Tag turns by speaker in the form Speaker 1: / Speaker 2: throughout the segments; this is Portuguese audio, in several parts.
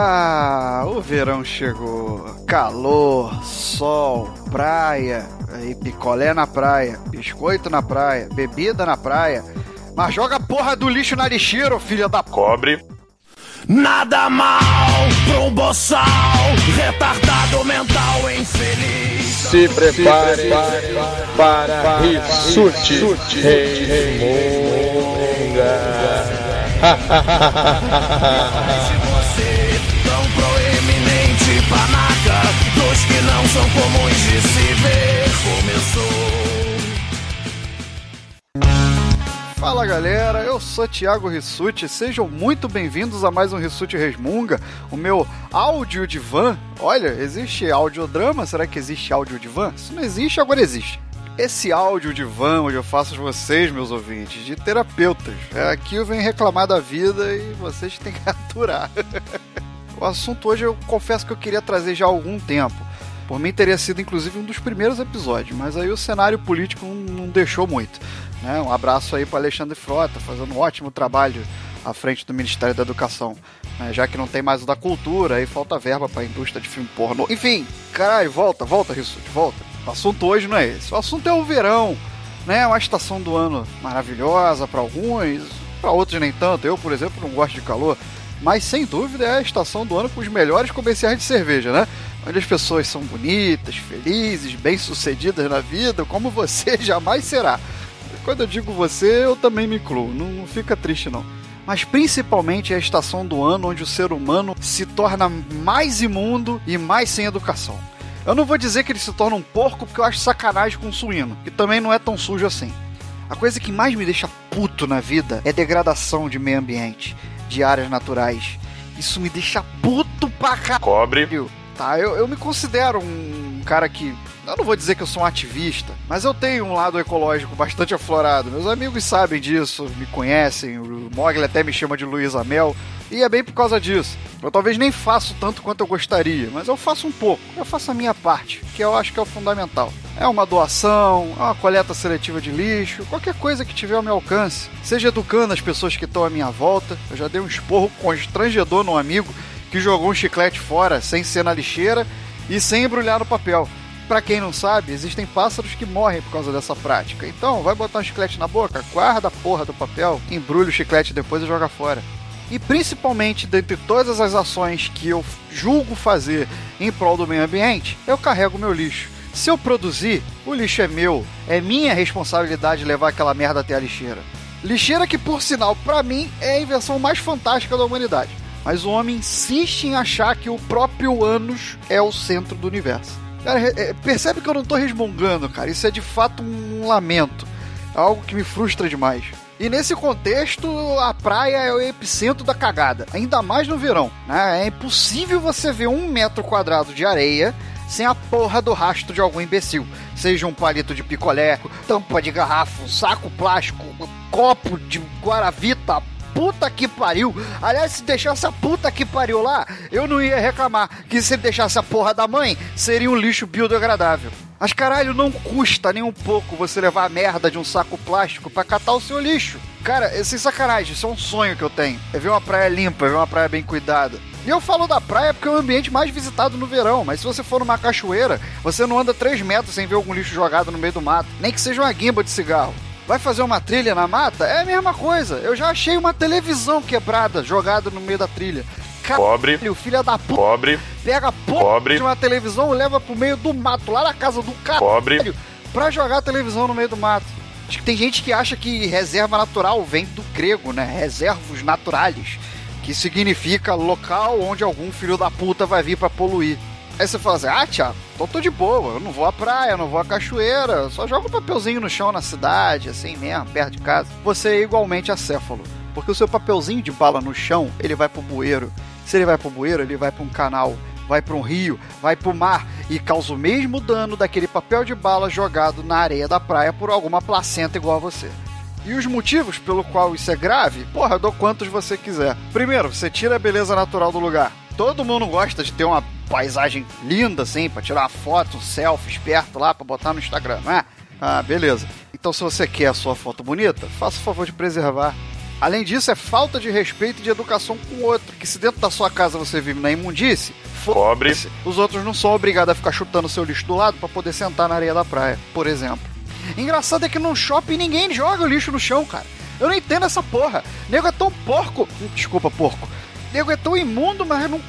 Speaker 1: Ah, o verão chegou. Calor, sol, praia, e picolé na praia, biscoito na praia, bebida na praia. Mas joga a porra do lixo na lixeira, filha da
Speaker 2: Cobre.
Speaker 3: Nada mal pra um boçal, retardado mental infeliz.
Speaker 4: Se prepare para Rissuti
Speaker 3: Se você tão proeminente panaca que não são comuns de se ver Começou
Speaker 1: Fala galera, eu sou Thiago Rissuti, sejam muito bem-vindos a mais um Rissuti Resmunga, o meu áudio de van. Olha, existe audiodrama? Será que existe áudio de van? Se não existe, agora existe. Esse áudio de van onde eu faço vocês, meus ouvintes, de terapeutas. É, aqui eu venho reclamar da vida e vocês têm que aturar. O assunto hoje eu confesso que eu queria trazer já há algum tempo. Por mim teria sido inclusive um dos primeiros episódios, mas aí o cenário político não, deixou muito. Né? Um abraço aí para Alexandre Frota, fazendo um ótimo trabalho à frente do Ministério da Educação. né? Já que não tem mais o da cultura, aí falta verba para a indústria de filme pornô. Enfim, caralho, volta, volta, Rissuti, volta. O assunto hoje não é esse. O assunto é o verão, né? Uma estação do ano maravilhosa para alguns, para outros nem tanto. Eu, por exemplo, não gosto de calor. Mas sem dúvida é a estação do ano com os melhores comerciais de cerveja, né? Onde as pessoas são bonitas, felizes, bem-sucedidas na vida, como você jamais será. Quando eu digo você, eu também me incluo, não, fica triste não. Mas principalmente é a estação do ano onde o ser humano se torna mais imundo e mais sem educação. Eu não vou dizer que ele se torna um porco porque eu acho sacanagem com o suíno, que também não é tão sujo assim. A coisa que mais me deixa puto na vida é degradação de meio ambiente, de áreas naturais. Isso me deixa puto pra caralho.
Speaker 2: Cobre.
Speaker 1: Tá, eu, eu me considero um cara que. Eu não vou dizer que eu sou um ativista, mas eu tenho um lado ecológico bastante aflorado. Meus amigos sabem disso, me conhecem, o Mogli até me chama de Luísa Mel, e é bem por causa disso. Eu talvez nem faço tanto quanto eu gostaria, mas eu faço um pouco. Eu faço a minha parte, que eu acho que é o fundamental. É uma doação, é uma coleta seletiva de lixo, qualquer coisa que tiver ao meu alcance. Seja educando as pessoas que estão à minha volta. Eu já dei um esporro constrangedor num amigo que jogou um chiclete fora sem ser na lixeira e sem embrulhar no papel. Pra quem não sabe, existem pássaros que morrem por causa dessa prática. Então, vai botar um chiclete na boca, guarda a porra do papel, embrulha o chiclete depois e joga fora. E principalmente dentre todas as ações que eu julgo fazer em prol do meio ambiente, eu carrego meu lixo. Se eu produzir, o lixo é meu, é minha responsabilidade levar aquela merda até a lixeira. Lixeira que, por sinal, pra mim é a invenção mais fantástica da humanidade. Mas o homem insiste em achar que o próprio ânus é o centro do universo. Cara, é, percebe que eu não tô resmungando, cara. Isso é de fato um lamento. É algo que me frustra demais. E nesse contexto, a praia é o epicentro da cagada. Ainda mais no verão. Né? É impossível você ver um metro quadrado de areia sem a porra do rastro de algum imbecil. Seja um palito de picolé, tampa de garrafa, um saco plástico, um copo de guaravita, puta que pariu. Aliás, se deixasse a puta que pariu lá, eu não ia reclamar. Que se ele deixasse a porra da mãe, seria um lixo biodegradável. Mas caralho, não custa nem um pouco você levar a merda de um saco plástico para catar o seu lixo. Cara, é sem sacanagem, isso é um sonho que eu tenho. É ver uma praia limpa, é ver uma praia bem cuidada. E eu falo da praia porque é o ambiente mais visitado no verão, mas se você for numa cachoeira, você não anda 3 metros sem ver algum lixo jogado no meio do mato, nem que seja uma guimba de cigarro. Vai fazer uma trilha na mata? É a mesma coisa. Eu já achei uma televisão quebrada jogada no meio da trilha.
Speaker 2: Cobre.
Speaker 1: O filho da puta
Speaker 2: Cobre.
Speaker 1: pega
Speaker 2: Cobre.
Speaker 1: de uma televisão e leva pro meio do mato, lá na casa do cara,
Speaker 2: Cobre.
Speaker 1: pra jogar a televisão no meio do mato. Acho que tem gente que acha que reserva natural vem do grego, né? Reservos naturalis, que significa local onde algum filho da puta vai vir pra poluir. Aí você fala assim, ah, Thiago, então tô de boa, eu não vou à praia, não vou à cachoeira, só jogo um papelzinho no chão na cidade, assim mesmo, perto de casa. Você é igualmente acéfalo, porque o seu papelzinho de bala no chão, ele vai pro bueiro. Se ele vai pro bueiro, ele vai pra um canal, vai para um rio, vai pro mar e causa o mesmo dano daquele papel de bala jogado na areia da praia por alguma placenta igual a você. E os motivos pelo qual isso é grave, porra, eu dou quantos você quiser. Primeiro, você tira a beleza natural do lugar. Todo mundo gosta de ter uma paisagem linda, assim, pra tirar uma foto, um selfie esperto lá, pra botar no Instagram, não é? Ah, beleza. Então se você quer a sua foto bonita, faça o favor de preservar. Além disso, é falta de respeito e de educação com o outro. Que se dentro da sua casa você vive na imundície, foda-se. Os outros não são obrigados a ficar chutando seu lixo do lado para poder sentar na areia da praia, por exemplo. Engraçado é que num shopping ninguém joga o lixo no chão, cara. Eu não entendo essa porra. Nego é tão porco. Desculpa, porco. Nego é tão imundo, mas não.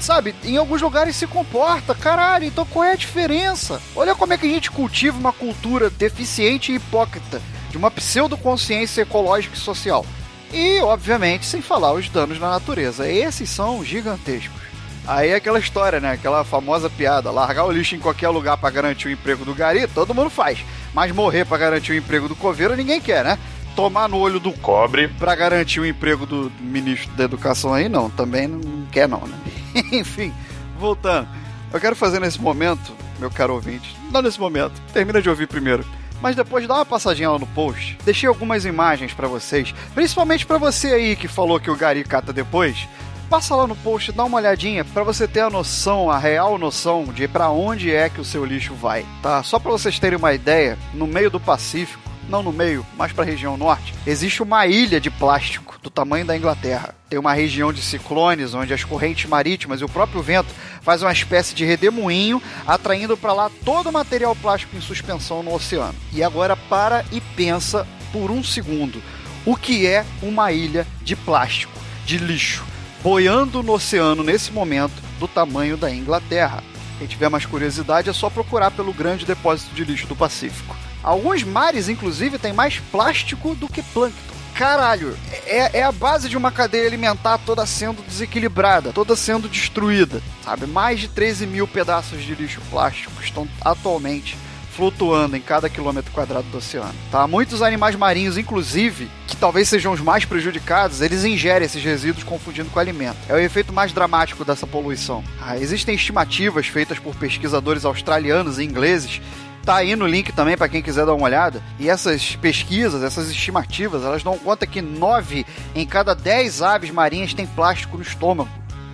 Speaker 1: Sabe, em alguns lugares se comporta, caralho, então qual é a diferença? Olha como é que a gente cultiva uma cultura deficiente e hipócrita, de uma pseudoconsciência ecológica e social. E, obviamente, sem falar os danos na natureza. Esses são gigantescos. Aí é aquela história, né? Aquela famosa piada: largar o lixo em qualquer lugar para garantir o emprego do gari, todo mundo faz. Mas morrer para garantir o emprego do coveiro, ninguém quer, né? Tomar no olho do
Speaker 2: Cobre.
Speaker 1: para garantir o emprego do ministro da Educação aí, não. Também não quer, não, né? Enfim, voltando. Eu quero fazer nesse momento, meu caro ouvinte, não nesse momento, termina de ouvir primeiro. Mas depois dá uma passadinha lá no post. Deixei algumas imagens pra vocês, principalmente pra você aí que falou que o Gari cata depois. Passa lá no post, dá uma olhadinha pra você ter a noção, a real noção de pra onde é que o seu lixo vai, tá? Só pra vocês terem uma ideia, no meio do Pacífico, não no meio, mas para a região norte, existe uma ilha de plástico do tamanho da Inglaterra. Tem uma região de ciclones onde as correntes marítimas e o próprio vento fazem uma espécie de redemoinho, atraindo para lá todo o material plástico em suspensão no oceano. E agora para e pensa por um segundo o que é uma ilha de plástico, de lixo, boiando no oceano nesse momento do tamanho da Inglaterra. Quem tiver mais curiosidade é só procurar pelo grande depósito de lixo do Pacífico. Alguns mares, inclusive, têm mais plástico do que plâncton. Caralho, é, é a base de uma cadeia alimentar toda sendo desequilibrada, toda sendo destruída, sabe? Mais de 13 mil pedaços de lixo plástico estão atualmente flutuando em cada quilômetro quadrado do oceano. Tá? Muitos animais marinhos, inclusive, que talvez sejam os mais prejudicados, eles ingerem esses resíduos confundindo com alimento. É o efeito mais dramático dessa poluição. Ah, existem estimativas feitas por pesquisadores australianos e ingleses Tá aí no link também para quem quiser dar uma olhada. E essas pesquisas, essas estimativas, elas dão conta que 9 em cada 10 aves marinhas tem plástico no estômago.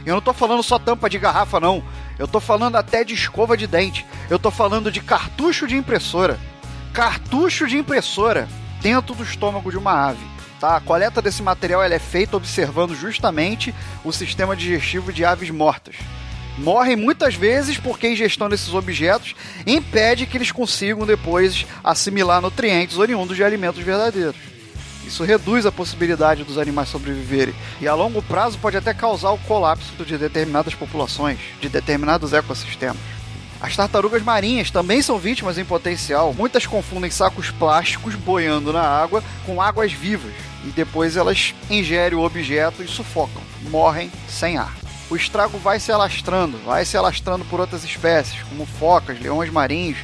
Speaker 1: Eu não tô falando só tampa de garrafa, não. Eu tô falando até de escova de dente. Eu tô falando de cartucho de impressora. Cartucho de impressora dentro do estômago de uma ave. Tá? A coleta desse material é feita observando justamente o sistema digestivo de aves mortas morrem muitas vezes porque a ingestão desses objetos impede que eles consigam depois assimilar nutrientes oriundos de alimentos verdadeiros. Isso reduz a possibilidade dos animais sobreviverem e a longo prazo pode até causar o colapso de determinadas populações, de determinados ecossistemas. As tartarugas marinhas também são vítimas em potencial. Muitas confundem sacos plásticos boiando na água com águas vivas e depois elas ingerem o objeto e sufocam, morrem sem ar o estrago vai se alastrando, vai se alastrando por outras espécies, como focas, leões marinhos,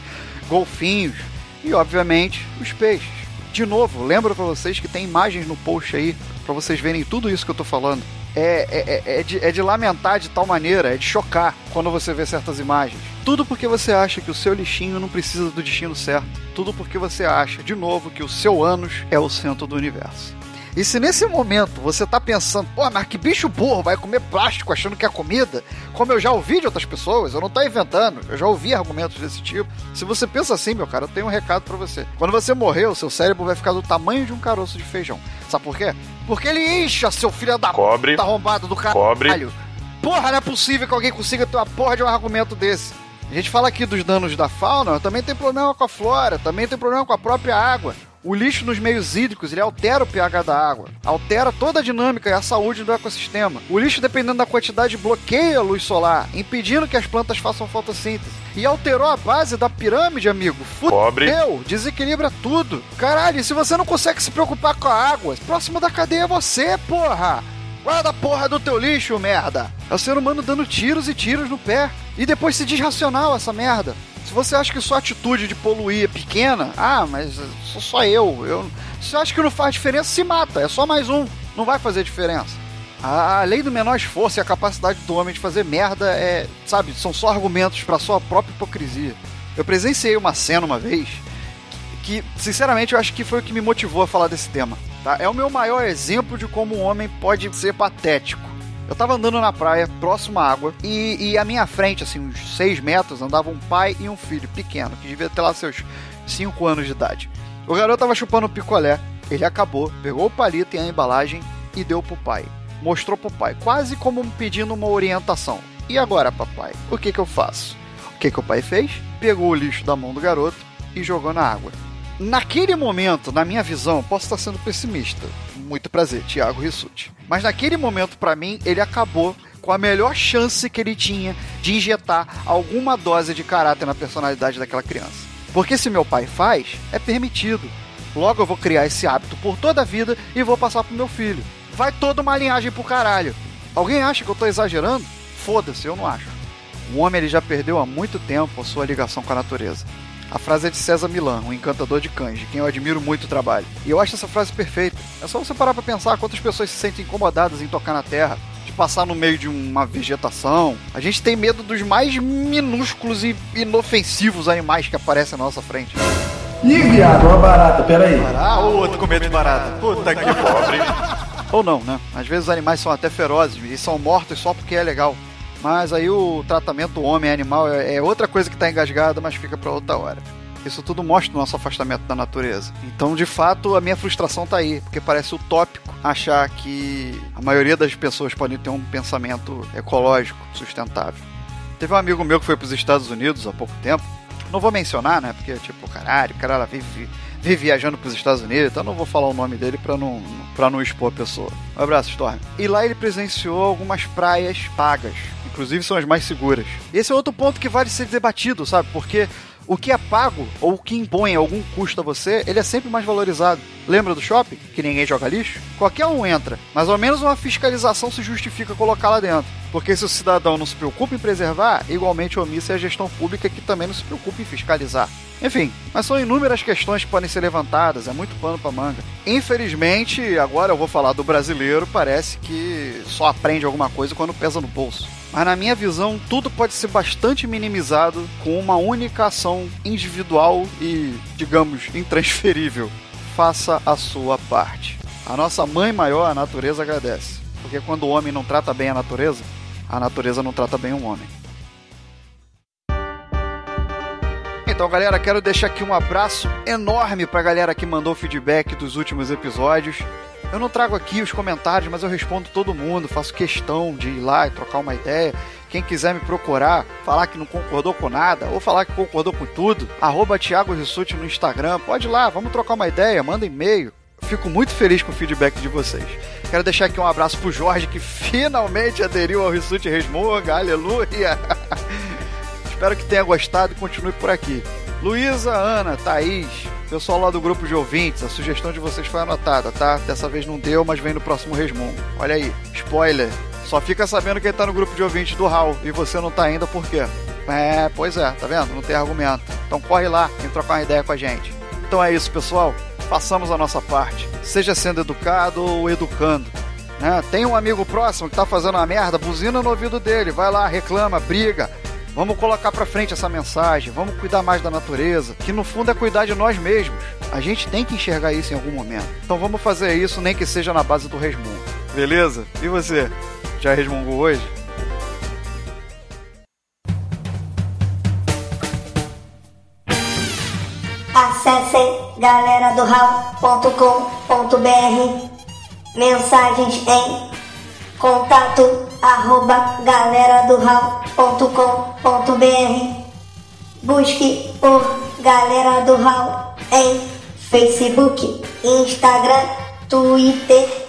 Speaker 1: golfinhos e, obviamente, os peixes. De novo, lembro para vocês que tem imagens no post aí para vocês verem tudo isso que eu tô falando. É, é, é, de, é de lamentar de tal maneira, é de chocar quando você vê certas imagens. Tudo porque você acha que o seu lixinho não precisa do destino certo. Tudo porque você acha, de novo, que o seu ânus é o centro do universo. E se nesse momento você tá pensando, pô, mas que bicho burro vai comer plástico achando que é comida, como eu já ouvi de outras pessoas, eu não tô inventando, eu já ouvi argumentos desse tipo. Se você pensa assim, meu cara, eu tenho um recado para você. Quando você morrer, o seu cérebro vai ficar do tamanho de um caroço de feijão. Sabe por quê? Porque ele incha, seu filho da
Speaker 2: Cobre.
Speaker 1: puta arrombado do caralho.
Speaker 2: Cobre.
Speaker 1: Porra, não é possível que alguém consiga ter uma porra de um argumento desse. A gente fala aqui dos danos da fauna, também tem problema com a flora, também tem problema com a própria água. O lixo nos meios hídricos ele altera o pH da água, altera toda a dinâmica e a saúde do ecossistema. O lixo, dependendo da quantidade, bloqueia a luz solar, impedindo que as plantas façam fotossíntese. E alterou a base da pirâmide, amigo.
Speaker 2: Pobre.
Speaker 1: Fudeu, desequilibra tudo. Caralho, se você não consegue se preocupar com a água, próximo da cadeia é você, porra! Guarda a porra do teu lixo, merda! É o ser humano dando tiros e tiros no pé. E depois se desracional essa merda. Se você acha que sua atitude de poluir é pequena, ah, mas sou só eu. eu. Se você acha que não faz diferença, se mata. É só mais um. Não vai fazer diferença. A lei do menor esforço e a capacidade do homem de fazer merda é, sabe, são só argumentos para sua própria hipocrisia. Eu presenciei uma cena uma vez que, sinceramente, eu acho que foi o que me motivou a falar desse tema. Tá? É o meu maior exemplo de como um homem pode ser patético. Eu tava andando na praia, próximo à água, e, e à minha frente, assim, uns 6 metros, andava um pai e um filho pequeno, que devia ter lá seus 5 anos de idade. O garoto tava chupando picolé Ele acabou, pegou o palito e a embalagem e deu pro pai. Mostrou pro pai, quase como pedindo uma orientação. E agora, papai, o que que eu faço? O que que o pai fez? Pegou o lixo da mão do garoto e jogou na água. Naquele momento, na minha visão, posso estar sendo pessimista. Muito prazer, Thiago Rissuti. Mas naquele momento, para mim, ele acabou com a melhor chance que ele tinha de injetar alguma dose de caráter na personalidade daquela criança. Porque se meu pai faz, é permitido. Logo eu vou criar esse hábito por toda a vida e vou passar pro meu filho. Vai toda uma linhagem pro caralho. Alguém acha que eu tô exagerando? Foda-se, eu não acho. O homem ele já perdeu há muito tempo a sua ligação com a natureza. A frase é de César Milan, um encantador de cães, de quem eu admiro muito o trabalho. E eu acho essa frase perfeita. É só você parar pra pensar quantas pessoas se sentem incomodadas em tocar na terra, de passar no meio de uma vegetação. A gente tem medo dos mais minúsculos e inofensivos animais que aparecem na nossa frente.
Speaker 2: Ih, viado, uma barata, peraí.
Speaker 1: Ah, o outro com medo de barata. Puta que pobre. Ou não, né? Às vezes os animais são até ferozes e são mortos só porque é legal. Mas aí o tratamento homem-animal é é outra coisa que está engasgada, mas fica para outra hora. Isso tudo mostra o nosso afastamento da natureza. Então, de fato, a minha frustração tá aí, porque parece utópico achar que a maioria das pessoas podem ter um pensamento ecológico, sustentável. Teve um amigo meu que foi para os Estados Unidos há pouco tempo. Não vou mencionar, né? Porque, tipo, caralho, o cara vive, viajando para os Estados Unidos, então não vou falar o nome dele para não, pra não expor a pessoa. Um abraço, Storm. E lá ele presenciou algumas praias pagas. Inclusive são as mais seguras. Esse é outro ponto que vale ser debatido, sabe? Porque o que é pago ou o que impõe algum custo a você, ele é sempre mais valorizado. Lembra do shopping? Que ninguém joga lixo? Qualquer um entra, mas ao menos uma fiscalização se justifica colocar lá dentro. Porque se o cidadão não se preocupa em preservar, igualmente omissa é a gestão pública que também não se preocupa em fiscalizar. Enfim, mas são inúmeras questões que podem ser levantadas, é muito pano pra manga. Infelizmente, agora eu vou falar do brasileiro, parece que só aprende alguma coisa quando pesa no bolso. Mas na minha visão, tudo pode ser bastante minimizado com uma única ação individual e, digamos, intransferível. Faça a sua parte. A nossa mãe maior, a natureza, agradece. Porque quando o homem não trata bem a natureza, a natureza não trata bem o homem. Então, galera, quero deixar aqui um abraço enorme pra galera que mandou feedback dos últimos episódios. Eu não trago aqui os comentários, mas eu respondo todo mundo, faço questão de ir lá e trocar uma ideia. Quem quiser me procurar, falar que não concordou com nada, ou falar que concordou com tudo, arroba Thiago Rissuti no Instagram, pode ir lá, vamos trocar uma ideia, manda e-mail. Fico muito feliz com o feedback de vocês. Quero deixar aqui um abraço pro Jorge, que finalmente aderiu ao Rissuti Resmunga, aleluia! Espero que tenha gostado e continue por aqui. Luísa, Ana, Thaís, pessoal lá do grupo de ouvintes, a sugestão de vocês foi anotada, tá? Dessa vez não deu, mas vem no próximo Resmungo. Olha aí, spoiler. Só fica sabendo quem tá no grupo de ouvintes do HAL e você não tá ainda por quê? É, pois é, tá vendo? Não tem argumento. Então corre lá e trocar uma ideia com a gente. Então é isso, pessoal. Façamos a nossa parte. Seja sendo educado ou educando. Né? Tem um amigo próximo que tá fazendo uma merda, buzina no ouvido dele. Vai lá, reclama, briga. Vamos colocar pra frente essa mensagem, vamos cuidar mais da natureza, que no fundo é cuidar de nós mesmos. A gente tem que enxergar isso em algum momento. Então vamos fazer isso, nem que seja na base do resmungo. Beleza? E você? Já resmungou hoje?
Speaker 5: Acessem galera do mensagens em contato arroba galera do busque por Galera do Hall em Facebook, Instagram, Twitter